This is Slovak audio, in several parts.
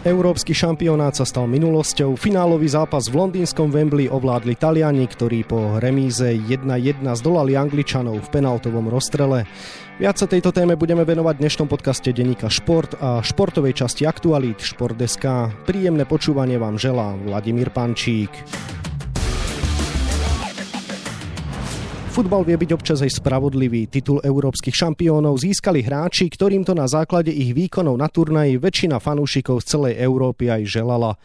Európsky šampionát sa stal minulosťou. Finálový zápas v londýnskom Wembley ovládli Taliani, ktorí po remíze 1-1 zdolali Angličanov v penaltovom rozstrele. Viac sa tejto téme budeme venovať v dnešnom podcaste Denika Šport a športovej časti Aktualít Šport.sk. Príjemné počúvanie vám želá Vladimír Pančík. Futbal vie byť občas aj spravodlivý. Titul európskych šampiónov získali hráči, ktorým to na základe ich výkonov na turnaji väčšina fanúšikov z celej Európy aj želala.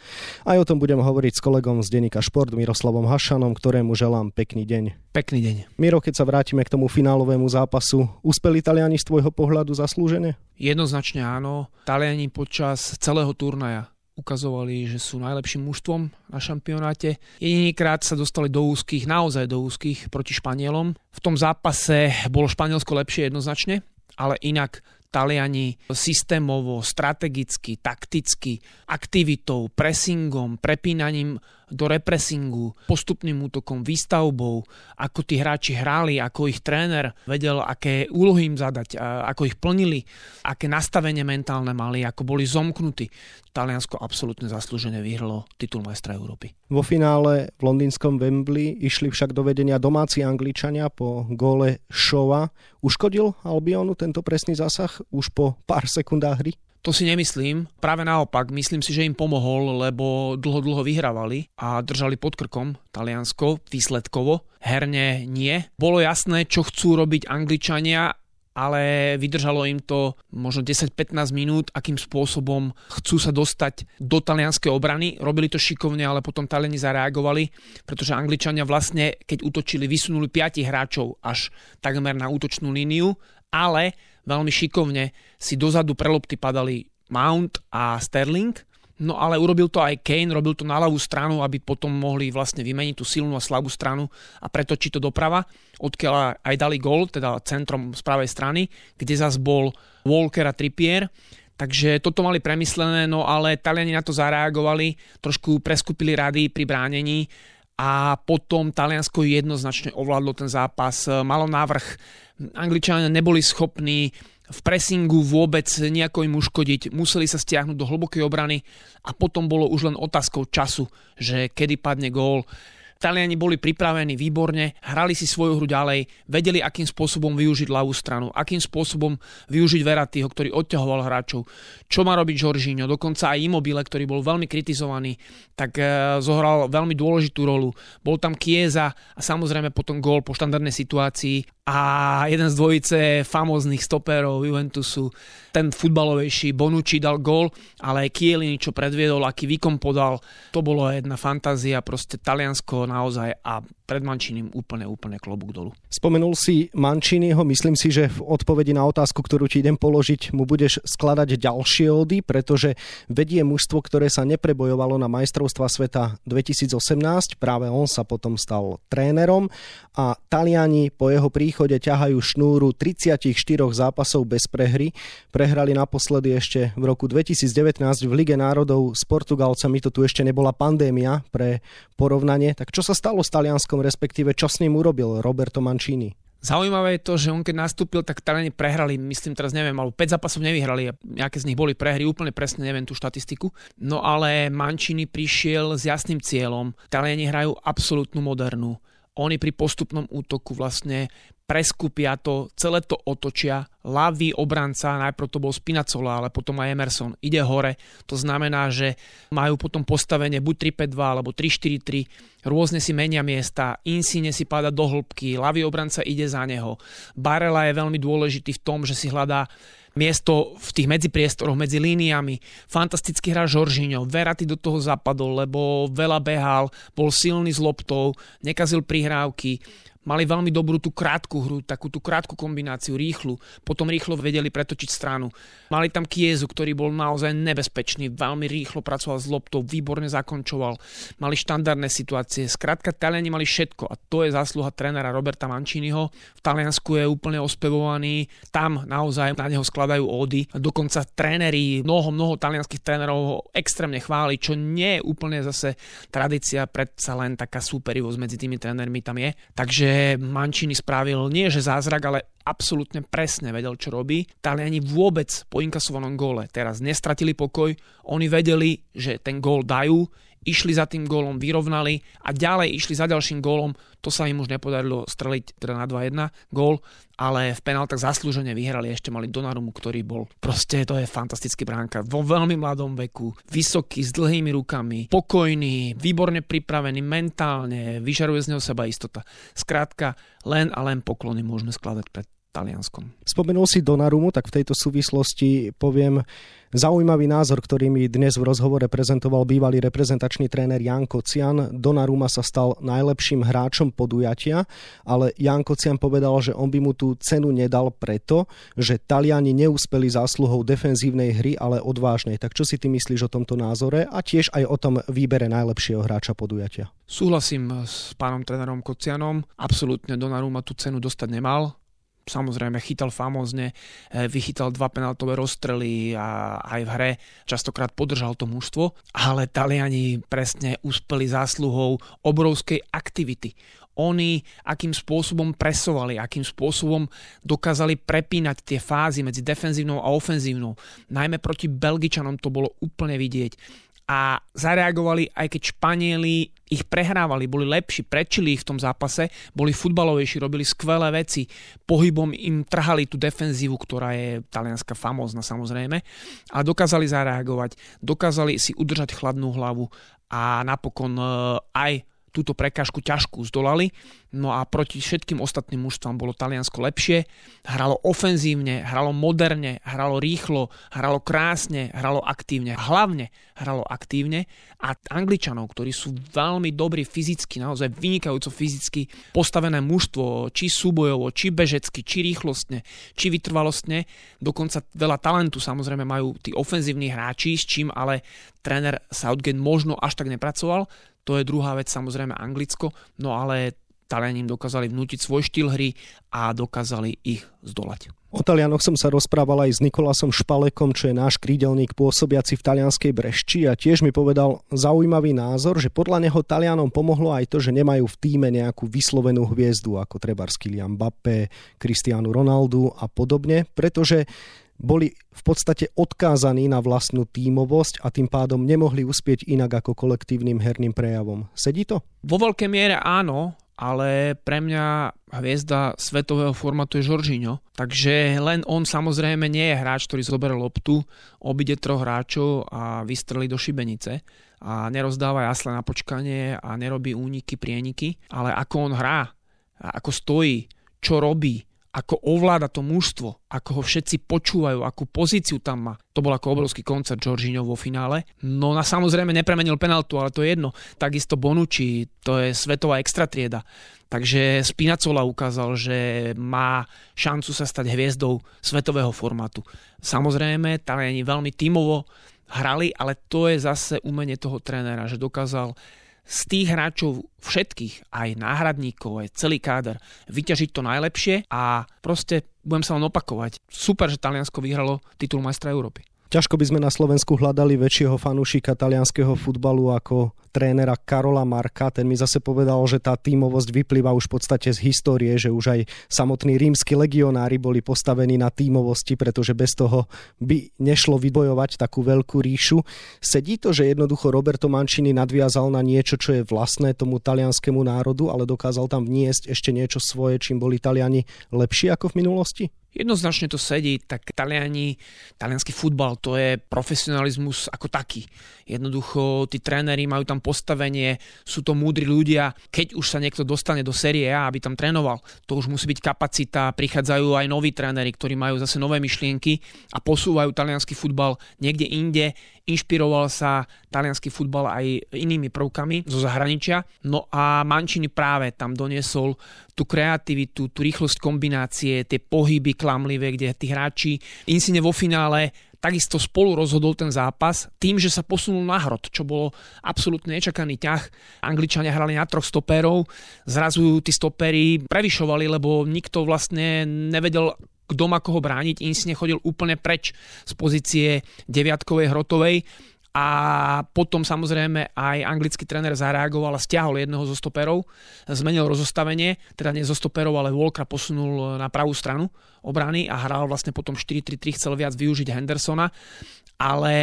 Aj o tom budem hovoriť s kolegom z denníka Šport Miroslavom Hašanom, ktorému želám pekný deň. Pekný deň. Miro, keď sa vrátime k tomu finálovému zápasu, uspeli Taliani z tvojho pohľadu zaslúžene? Jednoznačne áno. Taliani počas celého turnaja ukazovali, že sú najlepším mužstvom na šampionáte. Jedinýkrát sa dostali do úzkých, naozaj do úzkých proti Španielom. V tom zápase bolo Španielsko lepšie jednoznačne, ale inak Taliani systémovo, strategicky, takticky, aktivitou, pressingom, prepínaním do repressingu, postupným útokom, výstavbou, ako tí hráči hráli, ako ich tréner vedel, aké úlohy im zadať, ako ich plnili, aké nastavenie mentálne mali, ako boli zomknutí. Taliansko absolútne zaslúžene vyhralo titul majstra Európy. Vo finále v londýnskom Wembley išli však do vedenia domáci Angličania po gole Showa. Uškodil Albionu tento presný zásah už po pár sekundách hry? To si nemyslím. Práve naopak, myslím si, že im pomohol, lebo dlho, dlho vyhrávali a držali pod krkom Taliansko výsledkovo. Herne nie. Bolo jasné, čo chcú robiť Angličania ale vydržalo im to možno 10-15 minút, akým spôsobom chcú sa dostať do talianskej obrany. Robili to šikovne, ale potom Taliani zareagovali, pretože Angličania vlastne, keď útočili, vysunuli 5 hráčov až takmer na útočnú líniu, ale veľmi šikovne si dozadu pre lopty padali Mount a Sterling, No ale urobil to aj Kane, robil to na ľavú stranu, aby potom mohli vlastne vymeniť tú silnú a slabú stranu a pretočiť to doprava, odkiaľ aj dali gol, teda centrom z pravej strany, kde zas bol Walker a Trippier. Takže toto mali premyslené, no ale Taliani na to zareagovali, trošku preskupili rady pri bránení a potom Taliansko jednoznačne ovládlo ten zápas. Malo návrh, Angličania neboli schopní v pressingu vôbec nejako im uškodiť, museli sa stiahnuť do hlbokej obrany a potom bolo už len otázkou času, že kedy padne gól. Taliani boli pripravení výborne, hrali si svoju hru ďalej, vedeli, akým spôsobom využiť ľavú stranu, akým spôsobom využiť Veratýho, ktorý odťahoval hráčov, čo má robiť Žoržíňo, dokonca aj Immobile, ktorý bol veľmi kritizovaný, tak e, zohral veľmi dôležitú rolu. Bol tam Kieza a samozrejme potom gól po štandardnej situácii a jeden z dvojice famóznych stopérov Juventusu, ten futbalovejší Bonucci dal gól, ale aj Kielini, čo predviedol, aký výkon podal, to bolo jedna fantázia, proste Taliansko naozaj a pred Mančinim úplne, úplne klobúk dolu. Spomenul si Mančiniho, myslím si, že v odpovedi na otázku, ktorú ti idem položiť, mu budeš skladať ďalšie ódy, pretože vedie mužstvo, ktoré sa neprebojovalo na majstrovstva sveta 2018, práve on sa potom stal trénerom a Taliani po jeho príchode ťahajú šnúru 34 zápasov bez prehry. Prehrali naposledy ešte v roku 2019 v Lige národov s Portugalcami, to tu ešte nebola pandémia pre porovnanie. Tak čo sa stalo s Talianskom Talianskom, respektíve čo s ním urobil Roberto Mancini? Zaujímavé je to, že on keď nastúpil, tak Taliani prehrali, myslím teraz neviem, alebo 5 zápasov nevyhrali, nejaké z nich boli prehry, úplne presne neviem tú štatistiku. No ale Mancini prišiel s jasným cieľom. Taliani hrajú absolútnu modernú. Oni pri postupnom útoku vlastne preskupia to, celé to otočia, ľavý obranca, najprv to bol Spinacola, ale potom aj Emerson, ide hore, to znamená, že majú potom postavenie buď 3-5-2 alebo 3-4-3, rôzne si menia miesta, Insigne si páda do hĺbky, ľavý obranca ide za neho. Barela je veľmi dôležitý v tom, že si hľadá miesto v tých medzipriestoroch, medzi líniami. Fantasticky hrá Žoržíňo, Veraty do toho zapadol, lebo veľa behal, bol silný s loptou, nekazil prihrávky, mali veľmi dobrú tú krátku hru, takú tú krátku kombináciu, rýchlu, potom rýchlo vedeli pretočiť stranu. Mali tam Kiezu, ktorý bol naozaj nebezpečný, veľmi rýchlo pracoval s loptou, výborne zakončoval, mali štandardné situácie. Skrátka, Taliani mali všetko a to je zásluha trénera Roberta Manciniho. V Taliansku je úplne ospevovaný, tam naozaj na neho skladajú ódy. Dokonca tréneri, mnoho, mnoho talianských trénerov ho extrémne chváli, čo nie je úplne zase tradícia, predsa len taká súperivosť medzi tými trénermi tam je. Takže Takže Mancini spravil nie že zázrak, ale absolútne presne vedel, čo robí. Taliani vôbec po inkasovanom góle teraz nestratili pokoj, oni vedeli, že ten gól dajú, išli za tým gólom, vyrovnali a ďalej išli za ďalším gólom. To sa im už nepodarilo streliť teda na 2-1 gól, ale v penáltach zaslúžene vyhrali. Ešte mali Donarumu, ktorý bol proste, to je fantastický bránka. Vo veľmi mladom veku, vysoký, s dlhými rukami, pokojný, výborne pripravený mentálne, vyžaruje z neho seba istota. Skrátka, len a len poklony môžeme skladať pred Talianskom. Spomenul si Donarumu, tak v tejto súvislosti poviem zaujímavý názor, ktorý mi dnes v rozhovore prezentoval bývalý reprezentačný tréner Jan Kocian. Donaruma sa stal najlepším hráčom podujatia, ale Jan Kocian povedal, že on by mu tú cenu nedal preto, že Taliani neúspeli zásluhou defenzívnej hry, ale odvážnej. Tak čo si ty myslíš o tomto názore a tiež aj o tom výbere najlepšieho hráča podujatia? Súhlasím s pánom trénerom Kocianom. Absolútne Donnarumma tú cenu dostať nemal samozrejme chytal famózne, e, vychytal dva penaltové rozstrely a aj v hre častokrát podržal to mužstvo, ale Taliani presne uspeli zásluhou obrovskej aktivity. Oni akým spôsobom presovali, akým spôsobom dokázali prepínať tie fázy medzi defenzívnou a ofenzívnou. Najmä proti Belgičanom to bolo úplne vidieť a zareagovali, aj keď Španieli ich prehrávali, boli lepší, prečili ich v tom zápase, boli futbalovejší, robili skvelé veci, pohybom im trhali tú defenzívu, ktorá je talianská famózna samozrejme, a dokázali zareagovať, dokázali si udržať chladnú hlavu a napokon e, aj túto prekážku ťažkú zdolali. No a proti všetkým ostatným mužstvám bolo Taliansko lepšie. Hralo ofenzívne, hralo moderne, hralo rýchlo, hralo krásne, hralo aktívne. Hlavne hralo aktívne. A Angličanov, ktorí sú veľmi dobrí fyzicky, naozaj vynikajúco fyzicky postavené mužstvo, či súbojovo, či bežecky, či rýchlostne, či vytrvalostne. Dokonca veľa talentu samozrejme majú tí ofenzívni hráči, s čím ale tréner Southgate možno až tak nepracoval to je druhá vec, samozrejme Anglicko, no ale Taliani im dokázali vnútiť svoj štýl hry a dokázali ich zdolať. O Talianoch som sa rozprával aj s Nikolasom Špalekom, čo je náš krídelník pôsobiaci v talianskej Brešči a tiež mi povedal zaujímavý názor, že podľa neho Talianom pomohlo aj to, že nemajú v týme nejakú vyslovenú hviezdu ako treba Kylian Mbappé, Cristiano Ronaldo a podobne, pretože boli v podstate odkázaní na vlastnú tímovosť a tým pádom nemohli uspieť inak ako kolektívnym herným prejavom. Sedí to? Vo veľkej miere áno, ale pre mňa hviezda svetového formátu je Žoržíňo. Takže len on samozrejme nie je hráč, ktorý zoberie loptu, obide troch hráčov a vystrelí do šibenice a nerozdáva jasle na počkanie a nerobí úniky, prieniky, ale ako on hrá, ako stojí, čo robí, ako ovláda to mužstvo, ako ho všetci počúvajú, akú pozíciu tam má. To bol ako obrovský koncert Jorginho vo finále. No na samozrejme nepremenil penaltu, ale to je jedno. Takisto Bonucci, to je svetová extratrieda. Takže Spinacola ukázal, že má šancu sa stať hviezdou svetového formátu. Samozrejme, Taliani veľmi tímovo hrali, ale to je zase umenie toho trénera, že dokázal z tých hráčov všetkých, aj náhradníkov, aj celý káder, vyťažiť to najlepšie a proste budem sa len opakovať. Super, že Taliansko vyhralo titul majstra Európy. Ťažko by sme na Slovensku hľadali väčšieho fanúšika talianského futbalu ako trénera Karola Marka. Ten mi zase povedal, že tá tímovosť vyplýva už v podstate z histórie, že už aj samotní rímsky legionári boli postavení na tímovosti, pretože bez toho by nešlo vybojovať takú veľkú ríšu. Sedí to, že jednoducho Roberto Mancini nadviazal na niečo, čo je vlastné tomu talianskému národu, ale dokázal tam vniesť ešte niečo svoje, čím boli Taliani lepší ako v minulosti? Jednoznačne to sedí, tak Taliani, talianský futbal, to je profesionalizmus ako taký. Jednoducho, tí tréneri majú tam postavenie, sú to múdri ľudia. Keď už sa niekto dostane do série A, aby tam trénoval, to už musí byť kapacita, prichádzajú aj noví tréneri, ktorí majú zase nové myšlienky a posúvajú talianský futbal niekde inde. Inšpiroval sa talianský futbal aj inými prvkami zo zahraničia. No a Mancini práve tam doniesol tú kreativitu, tú rýchlosť kombinácie, tie pohyby klamlivé, kde tí hráči Insine vo finále takisto spolu rozhodol ten zápas tým, že sa posunul na hrot, čo bolo absolútne nečakaný ťah. Angličania hrali na troch stopérov, zrazu tí stopery prevyšovali, lebo nikto vlastne nevedel, kto má koho brániť. Insine chodil úplne preč z pozície deviatkovej hrotovej a potom samozrejme aj anglický tréner zareagoval a stiahol jedného zo stoperov, zmenil rozostavenie, teda nie zo stoperov, ale Walkera posunul na pravú stranu obrany a hral vlastne potom 4-3-3, chcel viac využiť Hendersona, ale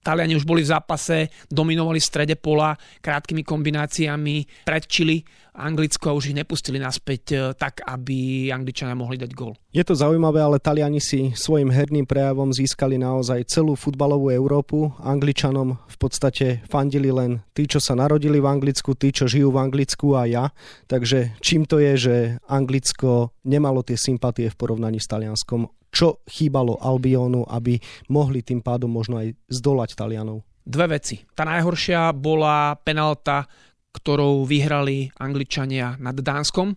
Taliani už boli v zápase, dominovali v strede pola krátkými kombináciami, predčili Anglicko a už ich nepustili naspäť e, tak, aby Angličania mohli dať gol. Je to zaujímavé, ale Taliani si svojim herným prejavom získali naozaj celú futbalovú Európu. Angličanom v podstate fandili len tí, čo sa narodili v Anglicku, tí, čo žijú v Anglicku a ja. Takže čím to je, že Anglicko nemalo tie sympatie v porovnaní s Talianskom? Čo chýbalo Albionu, aby mohli tým pádom možno aj zdolať Talianov? Dve veci. Tá najhoršia bola penalta, ktorou vyhrali Angličania nad Dánskom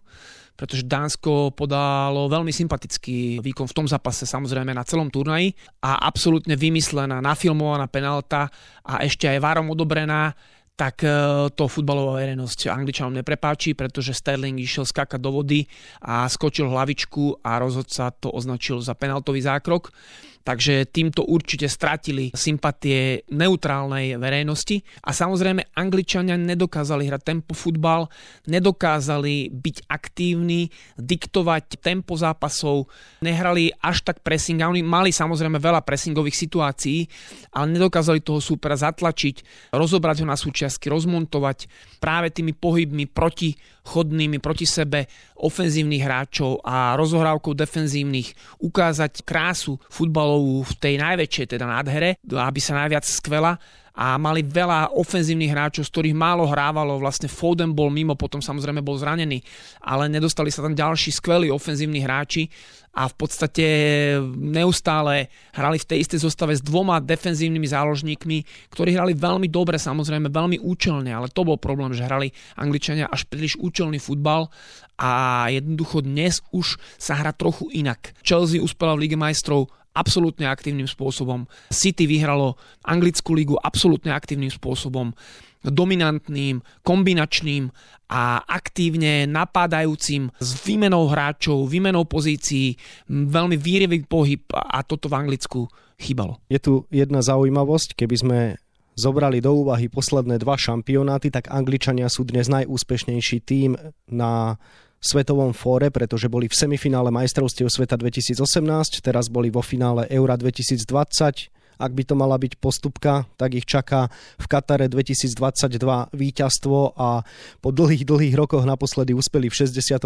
pretože Dánsko podalo veľmi sympatický výkon v tom zápase, samozrejme na celom turnaji. A absolútne vymyslená, nafilmovaná penalta a ešte aj várom odobrená tak e, to futbalová verejnosť Angličanom neprepáči, pretože Sterling išiel skákať do vody a skočil hlavičku a rozhodca to označil za penaltový zákrok. Takže týmto určite stratili sympatie neutrálnej verejnosti a samozrejme Angličania nedokázali hrať tempo futbal, nedokázali byť aktívni, diktovať tempo zápasov, nehrali až tak pressing a oni mali samozrejme veľa pressingových situácií, ale nedokázali toho súpera zatlačiť, rozobrať ho na súčiastky, rozmontovať práve tými pohybmi proti chodnými proti sebe ofenzívnych hráčov a rozohrávkou defenzívnych ukázať krásu futbalovú v tej najväčšej teda nádhere, aby sa najviac skvela a mali veľa ofenzívnych hráčov, z ktorých málo hrávalo. Vlastne Foden bol mimo, potom samozrejme bol zranený, ale nedostali sa tam ďalší skvelí ofenzívni hráči a v podstate neustále hrali v tej istej zostave s dvoma defenzívnymi záložníkmi, ktorí hrali veľmi dobre, samozrejme veľmi účelne, ale to bol problém, že hrali Angličania až príliš účelný futbal a jednoducho dnes už sa hrá trochu inak. Chelsea uspela v Lige majstrov absolútne aktívnym spôsobom. City vyhralo anglickú ligu absolútne aktívnym spôsobom dominantným, kombinačným a aktívne napádajúcim s výmenou hráčov, výmenou pozícií, veľmi výrivý pohyb a toto v Anglicku chýbalo. Je tu jedna zaujímavosť, keby sme zobrali do úvahy posledné dva šampionáty, tak Angličania sú dnes najúspešnejší tým na svetovom fóre, pretože boli v semifinále majstrovstiev sveta 2018, teraz boli vo finále Eura 2020. Ak by to mala byť postupka, tak ich čaká v Katare 2022 víťazstvo a po dlhých, dlhých rokoch naposledy uspeli v 66.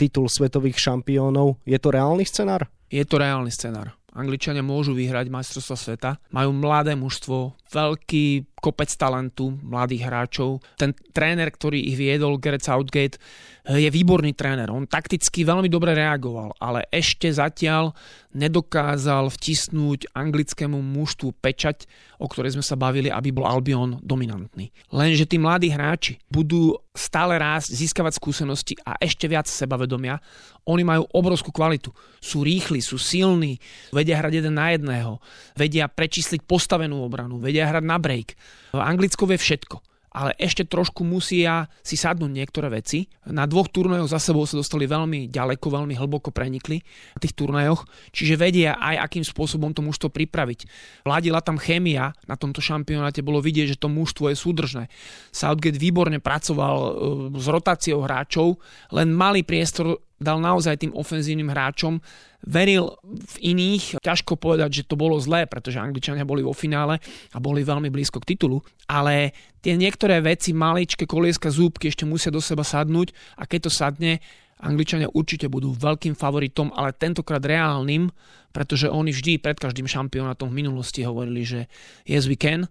titul svetových šampiónov. Je to reálny scenár? Je to reálny scenár. Angličania môžu vyhrať majstrovstvo sveta. Majú mladé mužstvo, veľký kopec talentu mladých hráčov. Ten tréner, ktorý ich viedol, Gareth Southgate, je výborný tréner. On takticky veľmi dobre reagoval, ale ešte zatiaľ nedokázal vtisnúť anglickému mužstvu pečať, o ktorej sme sa bavili, aby bol Albion dominantný. Lenže tí mladí hráči budú stále rásť, získavať skúsenosti a ešte viac sebavedomia. Oni majú obrovskú kvalitu. Sú rýchli, sú silní, vedia hrať jeden na jedného, vedia prečísliť postavenú obranu, vedia hrať na break. Anglicko vie všetko ale ešte trošku musia si sadnúť niektoré veci. Na dvoch turnajoch za sebou sa dostali veľmi ďaleko, veľmi hlboko prenikli na tých turnajoch, čiže vedia aj akým spôsobom to mužstvo pripraviť. Vládila tam chémia na tomto šampionáte, bolo vidieť, že to mužstvo je súdržné. Southgate výborne pracoval e, s rotáciou hráčov, len malý priestor dal naozaj tým ofenzívnym hráčom. Veril v iných, ťažko povedať, že to bolo zlé, pretože Angličania boli vo finále a boli veľmi blízko k titulu, ale tie niektoré veci, maličké kolieska, zúbky ešte musia do seba sadnúť a keď to sadne, Angličania určite budú veľkým favoritom, ale tentokrát reálnym, pretože oni vždy pred každým šampionátom v minulosti hovorili, že yes we can,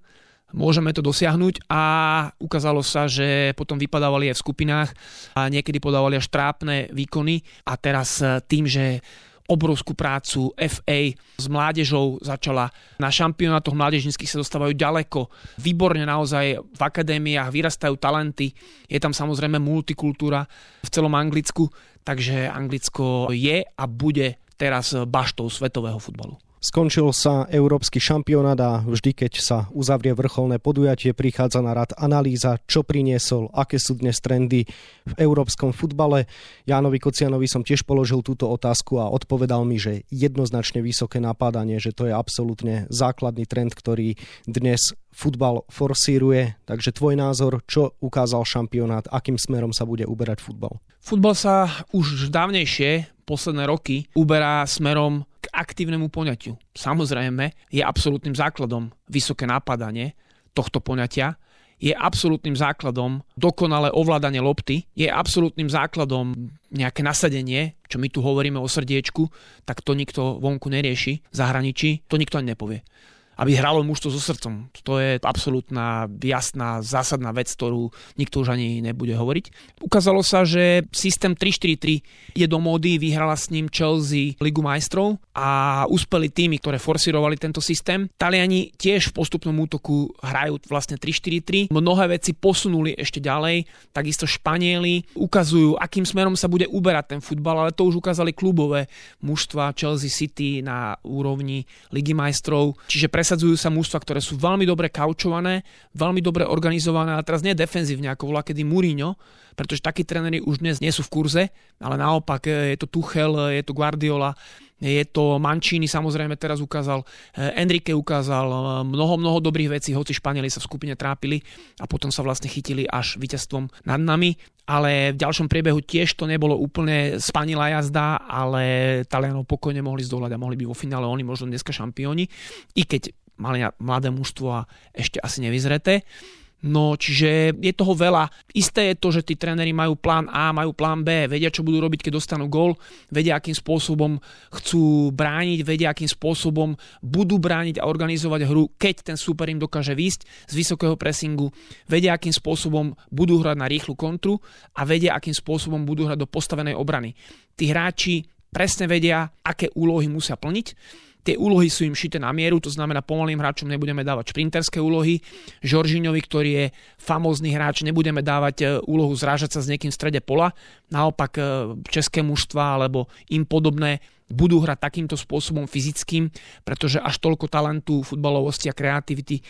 môžeme to dosiahnuť a ukázalo sa, že potom vypadávali aj v skupinách a niekedy podávali až trápne výkony a teraz e, tým, že obrovskú prácu FA s mládežou začala. Na šampionátoch mládežnických sa dostávajú ďaleko. Výborne naozaj v akadémiách vyrastajú talenty. Je tam samozrejme multikultúra v celom Anglicku, takže Anglicko je a bude teraz baštou svetového futbalu. Skončil sa európsky šampionát a vždy, keď sa uzavrie vrcholné podujatie, prichádza na rad analýza, čo priniesol, aké sú dnes trendy v európskom futbale. Jánovi Kocianovi som tiež položil túto otázku a odpovedal mi, že jednoznačne vysoké napádanie, že to je absolútne základný trend, ktorý dnes futbal forsíruje. Takže tvoj názor, čo ukázal šampionát, akým smerom sa bude uberať futbal? Futbal sa už dávnejšie, posledné roky, uberá smerom aktívnemu poňatiu. Samozrejme, je absolútnym základom vysoké napadanie tohto poňatia, je absolútnym základom dokonalé ovládanie lopty, je absolútnym základom nejaké nasadenie, čo my tu hovoríme o srdiečku, tak to nikto vonku nerieši, v zahraničí, to nikto ani nepovie aby hralo mužstvo so srdcom. To je absolútna, jasná, zásadná vec, ktorú nikto už ani nebude hovoriť. Ukázalo sa, že systém 3-4-3 je do módy, vyhrala s ním Chelsea Ligu majstrov a uspeli týmy, ktoré forsírovali tento systém. Taliani tiež v postupnom útoku hrajú vlastne 3-4-3. Mnohé veci posunuli ešte ďalej, takisto Španieli ukazujú, akým smerom sa bude uberať ten futbal, ale to už ukázali klubové mužstva Chelsea City na úrovni Ligy majstrov. Čiže pre presadzujú sa mužstva, ktoré sú veľmi dobre kaučované, veľmi dobre organizované, ale teraz nie defenzívne, ako volá kedy Mourinho, pretože takí tréneri už dnes nie sú v kurze, ale naopak e, je to Tuchel, e, je to Guardiola, je to Mancini samozrejme teraz ukázal, e, Enrique ukázal mnoho, mnoho dobrých vecí, hoci Španieli sa v skupine trápili a potom sa vlastne chytili až víťazstvom nad nami, ale v ďalšom priebehu tiež to nebolo úplne spanilá jazda, ale Talianov pokojne mohli zdolať a mohli byť vo finále oni možno dneska šampióni, i keď mali mladé mužstvo a ešte asi nevyzreté. No, čiže je toho veľa. Isté je to, že tí tréneri majú plán A, majú plán B, vedia, čo budú robiť, keď dostanú gól, vedia, akým spôsobom chcú brániť, vedia, akým spôsobom budú brániť a organizovať hru, keď ten super im dokáže výjsť z vysokého pressingu, vedia, akým spôsobom budú hrať na rýchlu kontru a vedia, akým spôsobom budú hrať do postavenej obrany. Tí hráči presne vedia, aké úlohy musia plniť Tie úlohy sú im šité na mieru, to znamená pomalým hráčom nebudeme dávať šprinterské úlohy. Žoržiňovi, ktorý je famózny hráč, nebudeme dávať e, úlohu zrážať sa s niekým v strede pola. Naopak e, české mužstva alebo im podobné budú hrať takýmto spôsobom fyzickým, pretože až toľko talentu, futbalovosti a kreativity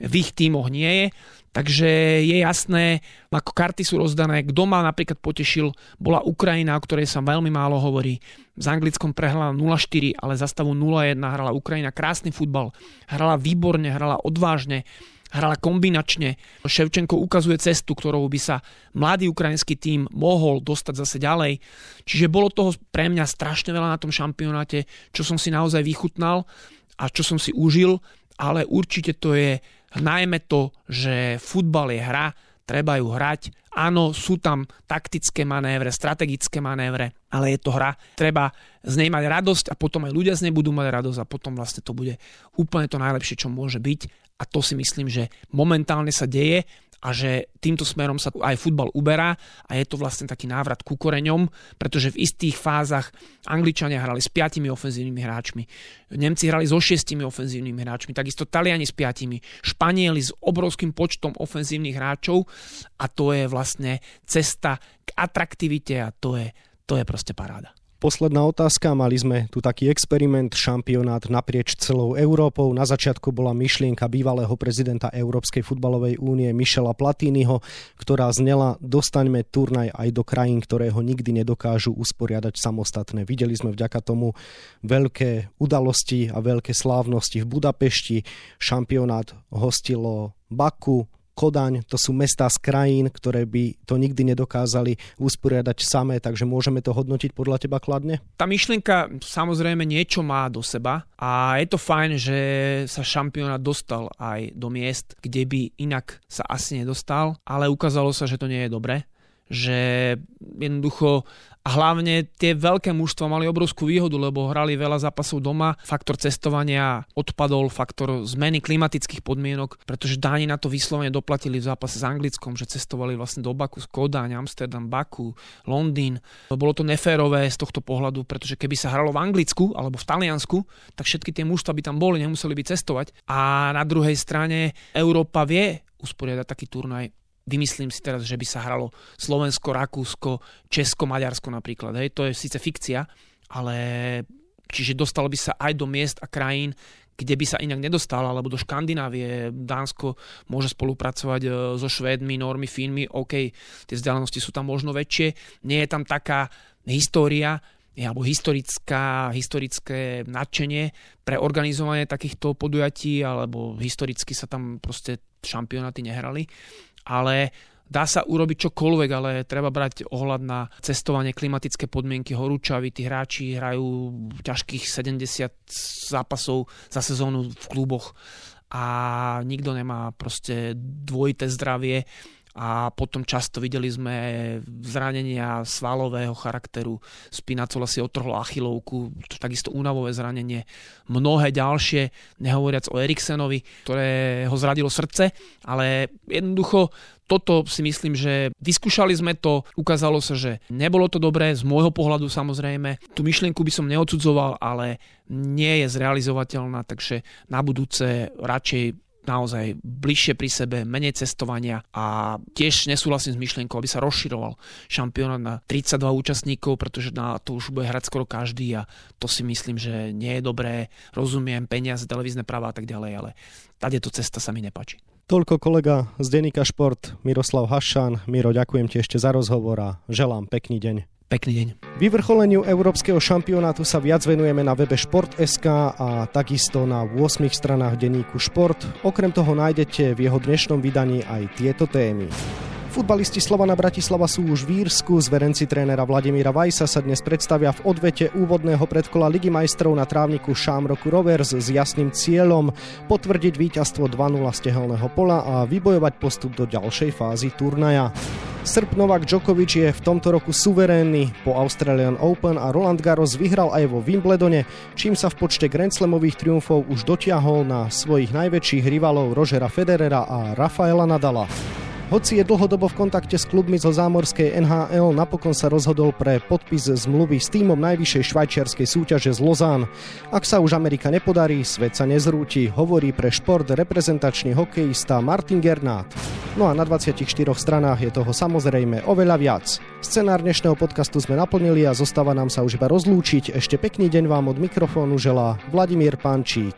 v ich tímoch nie je. Takže je jasné, ako karty sú rozdané. Kto ma napríklad potešil, bola Ukrajina, o ktorej sa veľmi málo hovorí. S Anglickom prehrala 0-4, ale za stavu 0-1 hrala Ukrajina krásny futbal. Hrala výborne, hrala odvážne, hrala kombinačne. Ševčenko ukazuje cestu, ktorou by sa mladý ukrajinský tím mohol dostať zase ďalej. Čiže bolo toho pre mňa strašne veľa na tom šampionáte, čo som si naozaj vychutnal a čo som si užil, ale určite to je najmä to, že futbal je hra, treba ju hrať. Áno, sú tam taktické manévre, strategické manévre, ale je to hra. Treba z nej mať radosť a potom aj ľudia z nej budú mať radosť a potom vlastne to bude úplne to najlepšie, čo môže byť. A to si myslím, že momentálne sa deje a že týmto smerom sa aj futbal uberá a je to vlastne taký návrat ku koreňom, pretože v istých fázach Angličania hrali s piatimi ofenzívnymi hráčmi, Nemci hrali so šiestimi ofenzívnymi hráčmi, takisto Taliani s piatimi, Španieli s obrovským počtom ofenzívnych hráčov a to je vlastne cesta k atraktivite a to je, to je proste paráda. Posledná otázka. Mali sme tu taký experiment, šampionát naprieč celou Európou. Na začiatku bola myšlienka bývalého prezidenta Európskej futbalovej únie Michela Platiniho, ktorá znela dostaňme turnaj aj do krajín, ktoré ho nikdy nedokážu usporiadať samostatné. Videli sme vďaka tomu veľké udalosti a veľké slávnosti v Budapešti. Šampionát hostilo Baku, Kodaň, to sú mestá z krajín, ktoré by to nikdy nedokázali usporiadať samé, takže môžeme to hodnotiť podľa teba kladne? Tá myšlienka samozrejme niečo má do seba a je to fajn, že sa šampionát dostal aj do miest, kde by inak sa asi nedostal, ale ukázalo sa, že to nie je dobré že jednoducho a hlavne tie veľké mužstva mali obrovskú výhodu, lebo hrali veľa zápasov doma, faktor cestovania odpadol, faktor zmeny klimatických podmienok, pretože Dáni na to vyslovene doplatili v zápase s Anglickom, že cestovali vlastne do Baku, Kodaň, Amsterdam, Baku, Londýn. Bolo to neférové z tohto pohľadu, pretože keby sa hralo v Anglicku alebo v Taliansku, tak všetky tie mužstva by tam boli, nemuseli by cestovať. A na druhej strane Európa vie usporiadať taký turnaj vymyslím si teraz, že by sa hralo Slovensko, Rakúsko, Česko, Maďarsko napríklad. Hej, to je síce fikcia, ale čiže dostal by sa aj do miest a krajín, kde by sa inak nedostal, alebo do Škandinávie. Dánsko môže spolupracovať e, so Švédmi, Normy, Fínmi, OK, tie vzdialenosti sú tam možno väčšie. Nie je tam taká história, alebo historická, historické nadšenie pre organizovanie takýchto podujatí, alebo historicky sa tam proste šampionáty nehrali. Ale Dá sa urobiť čokoľvek, ale treba brať ohľad na cestovanie, klimatické podmienky, horúčavy. Tí hráči hrajú ťažkých 70 zápasov za sezónu v kluboch a nikto nemá proste dvojité zdravie a potom často videli sme zranenia svalového charakteru. Spinacola si otrhol achilovku, takisto únavové zranenie. Mnohé ďalšie, nehovoriac o Eriksenovi, ktoré ho zradilo srdce, ale jednoducho toto si myslím, že vyskúšali sme to, ukázalo sa, že nebolo to dobré, z môjho pohľadu samozrejme. Tú myšlienku by som neodsudzoval, ale nie je zrealizovateľná, takže na budúce radšej naozaj bližšie pri sebe, menej cestovania a tiež nesúhlasím s myšlienkou, aby sa rozširoval šampionát na 32 účastníkov, pretože na to už bude hrať skoro každý a to si myslím, že nie je dobré. Rozumiem, peniaze, televízne práva a tak ďalej, ale tady to cesta sa mi nepáči. Toľko kolega z Denika Šport Miroslav Hašan. Miro, ďakujem ti ešte za rozhovor a želám pekný deň. Pekný deň. Vyvrcholeniu Európskeho šampionátu sa viac venujeme na webe Šport.sk a takisto na 8 stranách denníku Šport. Okrem toho nájdete v jeho dnešnom vydaní aj tieto témy. Futbalisti Slovana Bratislava sú už v Írsku. Zverenci trénera Vladimíra Vajsa sa dnes predstavia v odvete úvodného predkola Ligy majstrov na trávniku Shamrocku Rovers s jasným cieľom potvrdiť víťazstvo 2-0 z pola a vybojovať postup do ďalšej fázy turnaja. Srb Novak Djokovic je v tomto roku suverénny. Po Australian Open a Roland Garros vyhral aj vo Wimbledone, čím sa v počte Grand Slamových triumfov už dotiahol na svojich najväčších rivalov Rogera Federera a Rafaela Nadala. Hoci je dlhodobo v kontakte s klubmi zo zámorskej NHL, napokon sa rozhodol pre podpis zmluvy s týmom najvyššej švajčiarskej súťaže z Lozán. Ak sa už Amerika nepodarí, svet sa nezrúti, hovorí pre šport reprezentačný hokejista Martin Gernát. No a na 24 stranách je toho samozrejme oveľa viac. Scenár dnešného podcastu sme naplnili a zostáva nám sa už iba rozlúčiť. Ešte pekný deň vám od mikrofónu želá Vladimír Pančík.